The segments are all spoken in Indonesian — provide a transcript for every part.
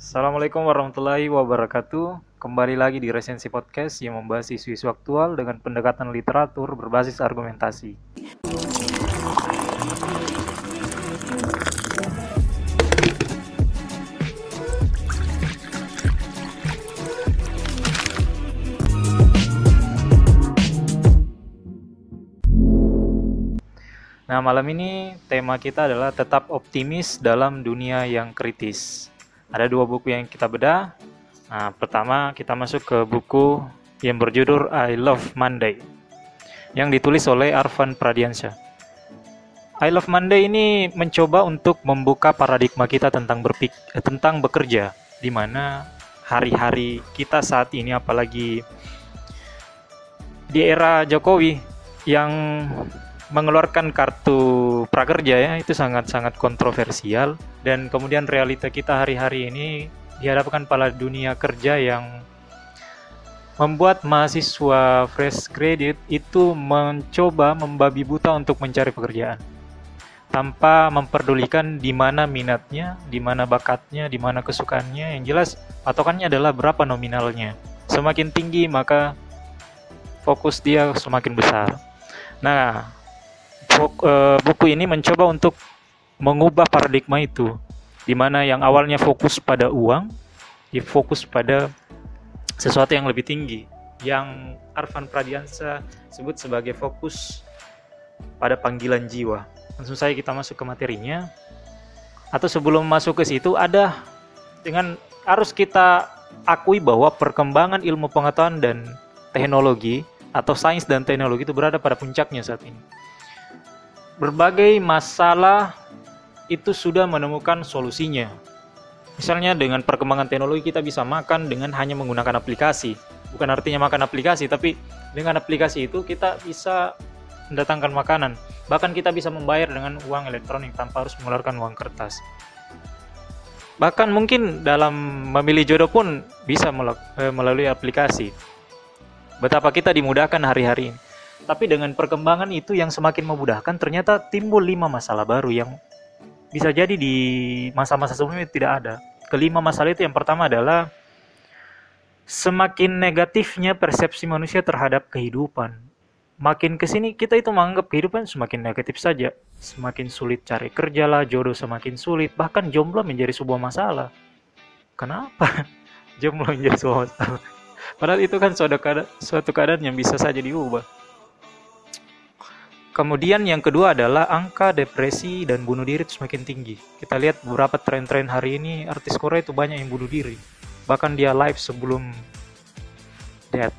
Assalamualaikum warahmatullahi wabarakatuh. Kembali lagi di Resensi Podcast yang membahas isu-isu aktual dengan pendekatan literatur berbasis argumentasi. Nah, malam ini tema kita adalah tetap optimis dalam dunia yang kritis. Ada dua buku yang kita bedah. Nah, pertama kita masuk ke buku yang berjudul I Love Monday yang ditulis oleh Arvan Pradiansyah. I Love Monday ini mencoba untuk membuka paradigma kita tentang berpik eh, tentang bekerja di mana hari-hari kita saat ini apalagi di era Jokowi yang mengeluarkan kartu prakerja ya itu sangat-sangat kontroversial dan kemudian realita kita hari-hari ini dihadapkan pada dunia kerja yang membuat mahasiswa fresh graduate itu mencoba membabi buta untuk mencari pekerjaan tanpa memperdulikan di mana minatnya, di mana bakatnya, di mana kesukaannya. Yang jelas patokannya adalah berapa nominalnya. Semakin tinggi maka fokus dia semakin besar. Nah, uh, buku ini mencoba untuk mengubah paradigma itu, di mana yang awalnya fokus pada uang, difokus pada sesuatu yang lebih tinggi, yang Arvan Pradiansa sebut sebagai fokus pada panggilan jiwa. Langsung saja kita masuk ke materinya. Atau sebelum masuk ke situ ada dengan harus kita akui bahwa perkembangan ilmu pengetahuan dan teknologi atau sains dan teknologi itu berada pada puncaknya saat ini berbagai masalah itu sudah menemukan solusinya. Misalnya dengan perkembangan teknologi kita bisa makan dengan hanya menggunakan aplikasi. Bukan artinya makan aplikasi, tapi dengan aplikasi itu kita bisa mendatangkan makanan. Bahkan kita bisa membayar dengan uang elektronik tanpa harus mengeluarkan uang kertas. Bahkan mungkin dalam memilih jodoh pun bisa eh, melalui aplikasi. Betapa kita dimudahkan hari-hari ini. Tapi dengan perkembangan itu yang semakin memudahkan, ternyata timbul lima masalah baru yang bisa jadi di masa-masa sebelumnya tidak ada. Kelima masalah itu yang pertama adalah semakin negatifnya persepsi manusia terhadap kehidupan. Makin ke sini kita itu menganggap kehidupan semakin negatif saja. Semakin sulit cari kerja lah, jodoh semakin sulit, bahkan jomblo menjadi sebuah masalah. Kenapa? jomblo menjadi sebuah masalah. Padahal itu kan suatu keadaan yang bisa saja diubah. Kemudian yang kedua adalah angka depresi dan bunuh diri itu semakin tinggi. Kita lihat beberapa tren-tren hari ini artis Korea itu banyak yang bunuh diri. Bahkan dia live sebelum death.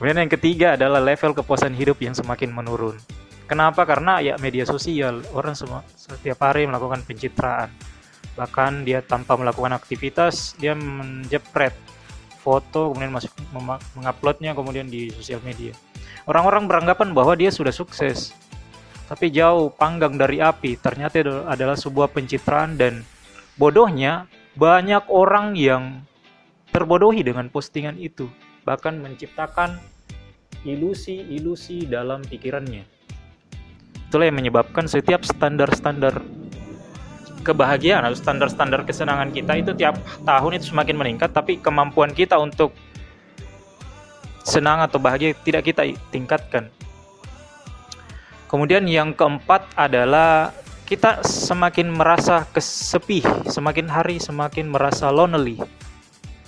Kemudian yang ketiga adalah level kepuasan hidup yang semakin menurun. Kenapa? Karena ya media sosial, orang semua setiap hari melakukan pencitraan. Bahkan dia tanpa melakukan aktivitas, dia menjepret foto kemudian masuk menguploadnya kemudian di sosial media. Orang-orang beranggapan bahwa dia sudah sukses. Tapi jauh panggang dari api, ternyata adalah sebuah pencitraan dan bodohnya banyak orang yang terbodohi dengan postingan itu. Bahkan menciptakan ilusi-ilusi dalam pikirannya. Itulah yang menyebabkan setiap standar-standar kebahagiaan atau standar-standar kesenangan kita itu tiap tahun itu semakin meningkat tapi kemampuan kita untuk senang atau bahagia tidak kita tingkatkan. Kemudian yang keempat adalah kita semakin merasa kesepi, semakin hari semakin merasa lonely,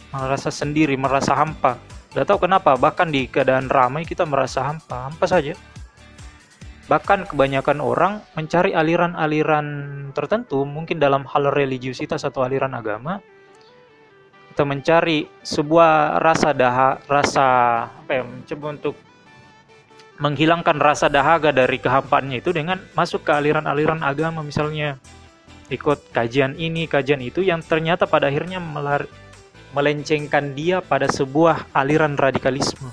merasa sendiri, merasa hampa. Tidak tahu kenapa, bahkan di keadaan ramai kita merasa hampa, hampa saja. Bahkan kebanyakan orang mencari aliran-aliran tertentu, mungkin dalam hal religiusitas atau aliran agama, kita mencari sebuah rasa daha rasa apa ya mencoba untuk menghilangkan rasa dahaga dari kehampaannya itu dengan masuk ke aliran-aliran agama. Misalnya ikut kajian ini kajian itu yang ternyata pada akhirnya melar melencengkan dia pada sebuah aliran radikalisme.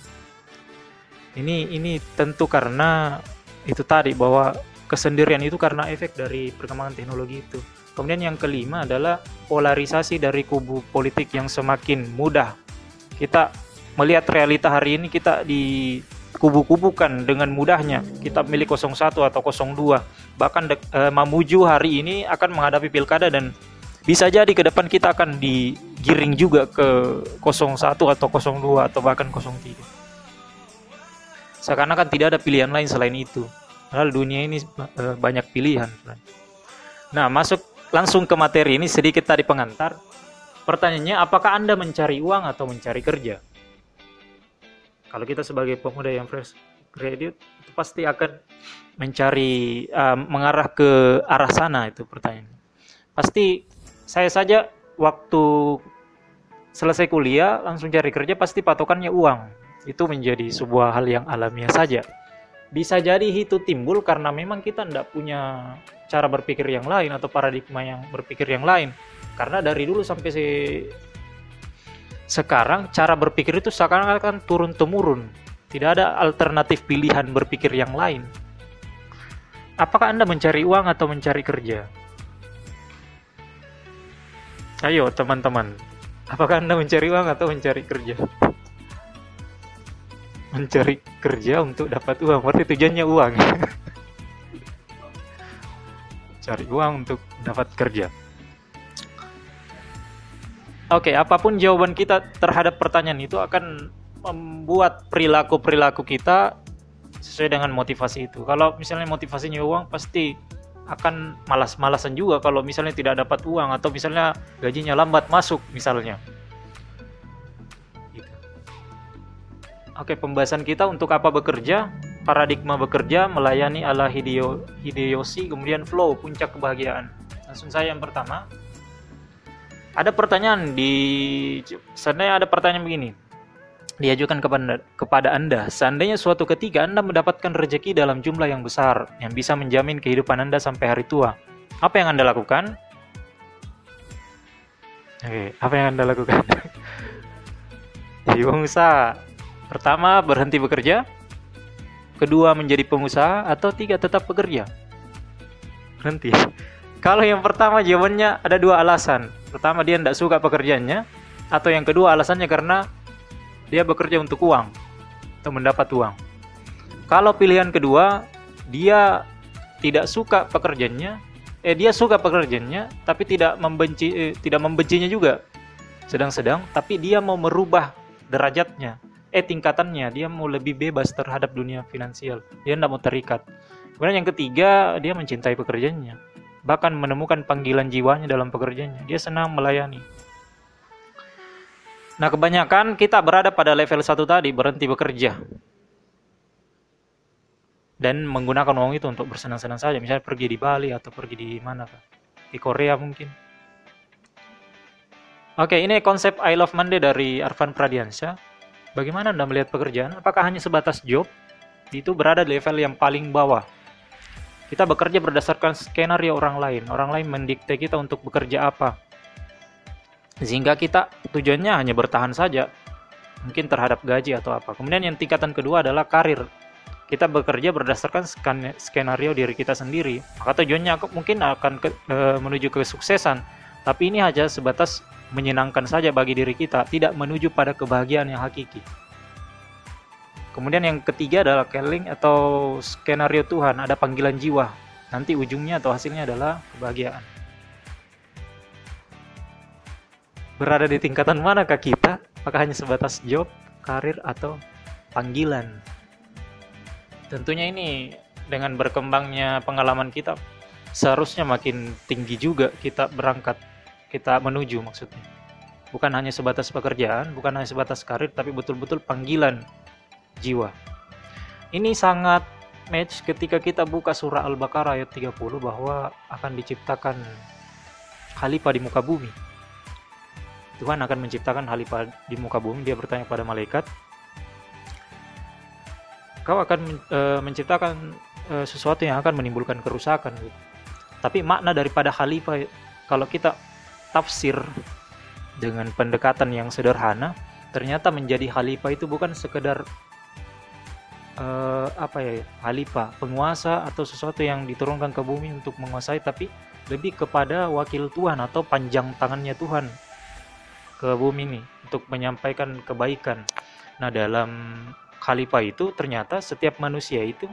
Ini ini tentu karena itu tadi bahwa kesendirian itu karena efek dari perkembangan teknologi itu Kemudian yang kelima adalah polarisasi dari kubu politik yang semakin mudah. Kita melihat realita hari ini kita di kubu-kubukan dengan mudahnya. Kita milih 01 atau 02. Bahkan e, Mamuju hari ini akan menghadapi pilkada dan bisa jadi ke depan kita akan digiring juga ke 01 atau 02 atau bahkan 03 seakan-akan tidak ada pilihan lain selain itu padahal dunia ini uh, banyak pilihan nah masuk langsung ke materi ini sedikit tadi pengantar pertanyaannya apakah anda mencari uang atau mencari kerja kalau kita sebagai pemuda yang fresh graduate itu pasti akan mencari uh, mengarah ke arah sana itu pertanyaan. Pasti saya saja waktu selesai kuliah langsung cari kerja pasti patokannya uang. Itu menjadi sebuah hal yang alamiah saja. Bisa jadi itu timbul karena memang kita tidak punya cara berpikir yang lain atau paradigma yang berpikir yang lain. Karena dari dulu sampai si sekarang cara berpikir itu seakan-akan turun temurun tidak ada alternatif pilihan berpikir yang lain. Apakah anda mencari uang atau mencari kerja? Ayo teman-teman. Apakah anda mencari uang atau mencari kerja mencari kerja untuk dapat uang berarti tujuannya uang cari uang untuk dapat kerja Oke, okay, apa pun jawaban kita terhadap pertanyaan itu akan membuat perilaku-perilaku kita sesuai dengan motivasi itu. Kalau misalnya motivasinya uang, pasti akan malas-malasan juga kalau misalnya tidak dapat uang atau misalnya gajinya lambat masuk misalnya. Oke, pembahasan kita untuk apa bekerja, paradigma bekerja, melayani ala Hideo, Hideyoshi, kemudian flow, puncak kebahagiaan. Langsung saya yang pertama, ada pertanyaan di seandainya ada pertanyaan begini diajukan kepada kepada Anda seandainya suatu ketika Anda mendapatkan rezeki dalam jumlah yang besar yang bisa menjamin kehidupan Anda sampai hari tua apa yang Anda lakukan Oke, apa yang Anda lakukan? Jadi pengusaha. Pertama, berhenti bekerja. Kedua, menjadi pengusaha. Atau tiga, tetap bekerja. Berhenti. Kalau yang pertama jawabannya ada dua alasan. Pertama dia tidak suka pekerjaannya, atau yang kedua alasannya karena dia bekerja untuk uang atau mendapat uang. Kalau pilihan kedua dia tidak suka pekerjaannya, eh dia suka pekerjaannya tapi tidak membenci eh, tidak membencinya juga. Sedang-sedang tapi dia mau merubah derajatnya, eh tingkatannya, dia mau lebih bebas terhadap dunia finansial. Dia tidak mau terikat. Kemudian yang ketiga, dia mencintai pekerjaannya bahkan menemukan panggilan jiwanya dalam pekerjaannya. Dia senang melayani. Nah, kebanyakan kita berada pada level satu tadi, berhenti bekerja. Dan menggunakan uang itu untuk bersenang-senang saja. Misalnya pergi di Bali atau pergi di mana kan? Di Korea mungkin. Oke, ini konsep I Love Monday dari Arvan Pradiansyah. Bagaimana Anda melihat pekerjaan? Apakah hanya sebatas job? Itu berada di level yang paling bawah kita bekerja berdasarkan skenario orang lain. Orang lain mendikte kita untuk bekerja apa. Sehingga kita tujuannya hanya bertahan saja. Mungkin terhadap gaji atau apa. Kemudian yang tingkatan kedua adalah karir. Kita bekerja berdasarkan skenario diri kita sendiri. Maka tujuannya mungkin akan ke, e, menuju kesuksesan. Tapi ini hanya sebatas menyenangkan saja bagi diri kita, tidak menuju pada kebahagiaan yang hakiki. Kemudian yang ketiga adalah calling atau skenario Tuhan, ada panggilan jiwa. Nanti ujungnya atau hasilnya adalah kebahagiaan. Berada di tingkatan manakah kita? Apakah hanya sebatas job, karir, atau panggilan? Tentunya ini dengan berkembangnya pengalaman kita seharusnya makin tinggi juga kita berangkat, kita menuju maksudnya. Bukan hanya sebatas pekerjaan, bukan hanya sebatas karir, tapi betul-betul panggilan jiwa. Ini sangat match ketika kita buka surah Al-Baqarah ayat 30 bahwa akan diciptakan khalifah di muka bumi. Tuhan akan menciptakan khalifah di muka bumi. Dia bertanya pada malaikat, "Kau akan e, menciptakan e, sesuatu yang akan menimbulkan kerusakan." Tapi makna daripada khalifah kalau kita tafsir dengan pendekatan yang sederhana, ternyata menjadi khalifah itu bukan sekedar uh, apa ya halifa penguasa atau sesuatu yang diturunkan ke bumi untuk menguasai tapi lebih kepada wakil Tuhan atau panjang tangannya Tuhan ke bumi ini untuk menyampaikan kebaikan. Nah, dalam khalifah itu ternyata setiap manusia itu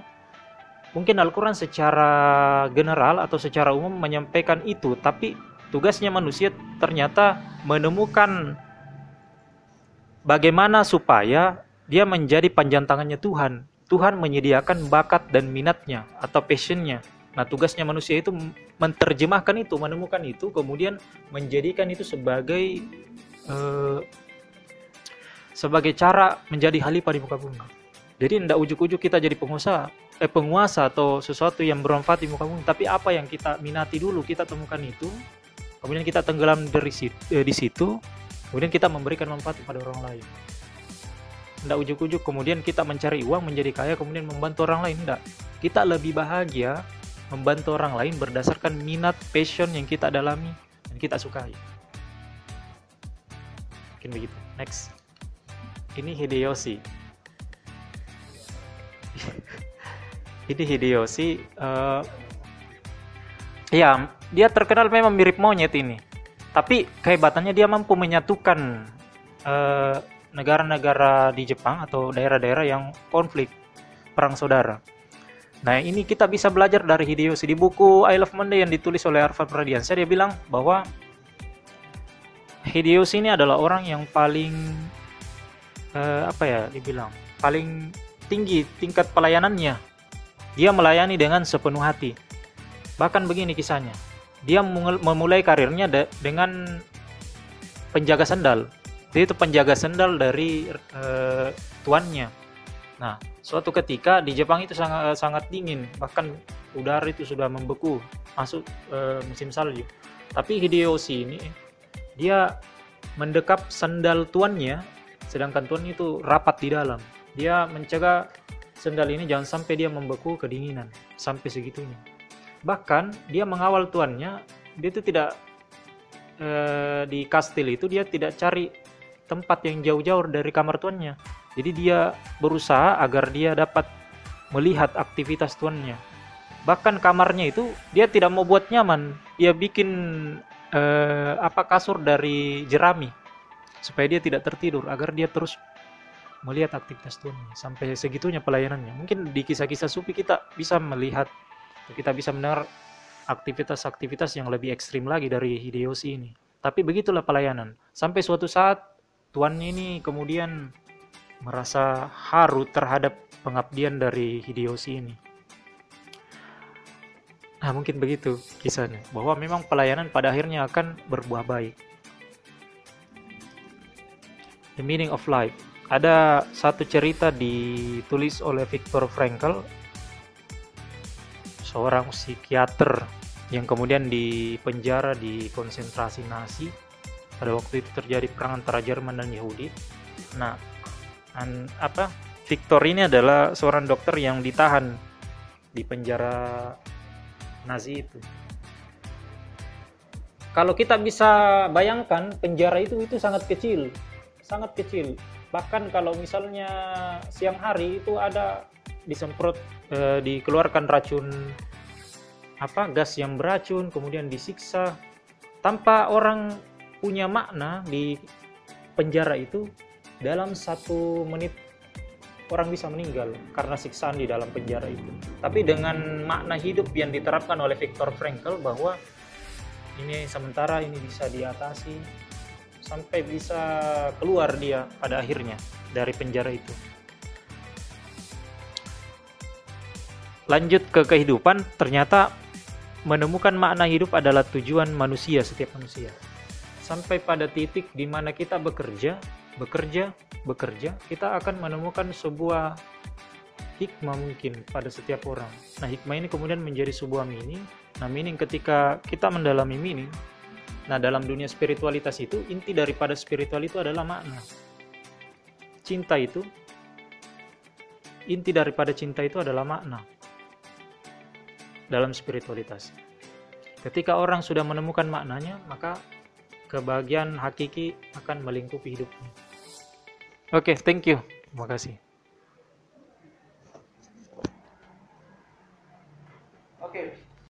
mungkin Al-Qur'an secara general atau secara umum menyampaikan itu, tapi tugasnya manusia ternyata menemukan bagaimana supaya dia menjadi panjang tangannya Tuhan. Tuhan menyediakan bakat dan minatnya atau passionnya. Nah tugasnya manusia itu menerjemahkan itu, menemukan itu, kemudian menjadikan itu sebagai uh, sebagai cara menjadi halifah di muka bumi. Jadi tidak ujuk-ujuk kita jadi pengusaha, eh, penguasa atau sesuatu yang bermanfaat di muka bumi, tapi apa yang kita minati dulu kita temukan itu, kemudian kita tenggelam dari situ, eh, di situ, kemudian kita memberikan manfaat kepada orang lain. Tidak ujuk-ujuk kemudian kita mencari uang menjadi kaya kemudian membantu orang lain tidak kita lebih bahagia membantu orang lain berdasarkan minat passion yang kita dalami dan kita sukai. Mungkin begitu. Next. Ini Hideyoshi. Ini Hideyoshi uh, ya dia terkenal memang mirip monyet ini tapi kehebatannya dia mampu menyatukan eh, negara-negara di Jepang atau daerah-daerah yang konflik perang saudara. Nah ini kita bisa belajar dari Hideyoshi di buku I Love Monday yang ditulis oleh Arfan Pradiansyah dia bilang bahwa Hideyoshi ini adalah orang yang paling uh, apa ya dibilang paling tinggi tingkat pelayanannya. Dia melayani dengan sepenuh hati. Bahkan begini kisahnya dia memulai karirnya dengan penjaga sendal. Dia itu penjaga sendal dari uh, tuannya. Nah, suatu ketika di Jepang itu sangat sangat dingin, bahkan udara itu sudah membeku, masuk uh, musim salju. Tapi Hideyoshi ini dia mendekap sendal tuannya, sedangkan tuannya itu rapat di dalam. Dia mencegah sendal ini jangan sampai dia membeku kedinginan sampai segitunya bahkan dia mengawal tuannya dia itu tidak e, di kastil itu dia tidak cari tempat yang jauh-jauh dari kamar tuannya. Jadi dia berusaha agar dia dapat melihat aktivitas tuannya. Bahkan kamarnya itu dia tidak mau buat nyaman. Dia bikin e, apa kasur dari jerami. Supaya dia tidak tertidur agar dia terus melihat aktivitas tuannya. Sampai segitunya pelayanannya. Mungkin di kisah-kisah supi kita bisa melihat kita bisa mendengar aktivitas-aktivitas yang lebih ekstrim lagi dari Hideyoshi ini. Tapi begitulah pelayanan. Sampai suatu saat tuannya ini kemudian merasa haru terhadap pengabdian dari Hideyoshi ini. Nah, mungkin begitu kisahnya. Bahwa memang pelayanan pada akhirnya akan berbuah baik. The Meaning of Life. Ada satu cerita ditulis oleh Viktor Frankl seorang psikiater yang kemudian dipenjara di konsentrasi Nazi. Pada waktu itu terjadi perang antara Jerman dan Yahudi. Nah, an, apa? Victor ini adalah seorang dokter yang ditahan di penjara Nazi itu. Kalau kita bisa bayangkan penjara itu itu sangat kecil, sangat kecil. Bahkan kalau misalnya siang hari itu ada disemprot eh, dikeluarkan racun apa gas yang beracun kemudian disiksa tanpa orang punya makna di penjara itu dalam satu menit orang bisa meninggal karena siksaan di dalam penjara itu. Tapi dengan makna hidup yang diterapkan oleh Viktor Frankl bahwa ini sementara ini bisa diatasi sampai bisa keluar dia pada akhirnya dari penjara itu. Lanjut ke kehidupan, ternyata menemukan makna hidup adalah tujuan manusia, setiap manusia. Sampai pada titik di mana kita bekerja, bekerja, bekerja, kita akan menemukan sebuah hikmah mungkin pada setiap orang. Nah, hikmah ini kemudian menjadi sebuah meaning. Nah, meaning ketika kita mendalami meaning, nah dalam dunia spiritualitas itu, inti daripada spiritual itu adalah makna. Cinta itu, inti daripada cinta itu adalah makna dalam spiritualitas. Ketika orang sudah menemukan maknanya, maka kebahagiaan hakiki akan melingkupi hidupnya. Oke, okay, thank you. Terima kasih.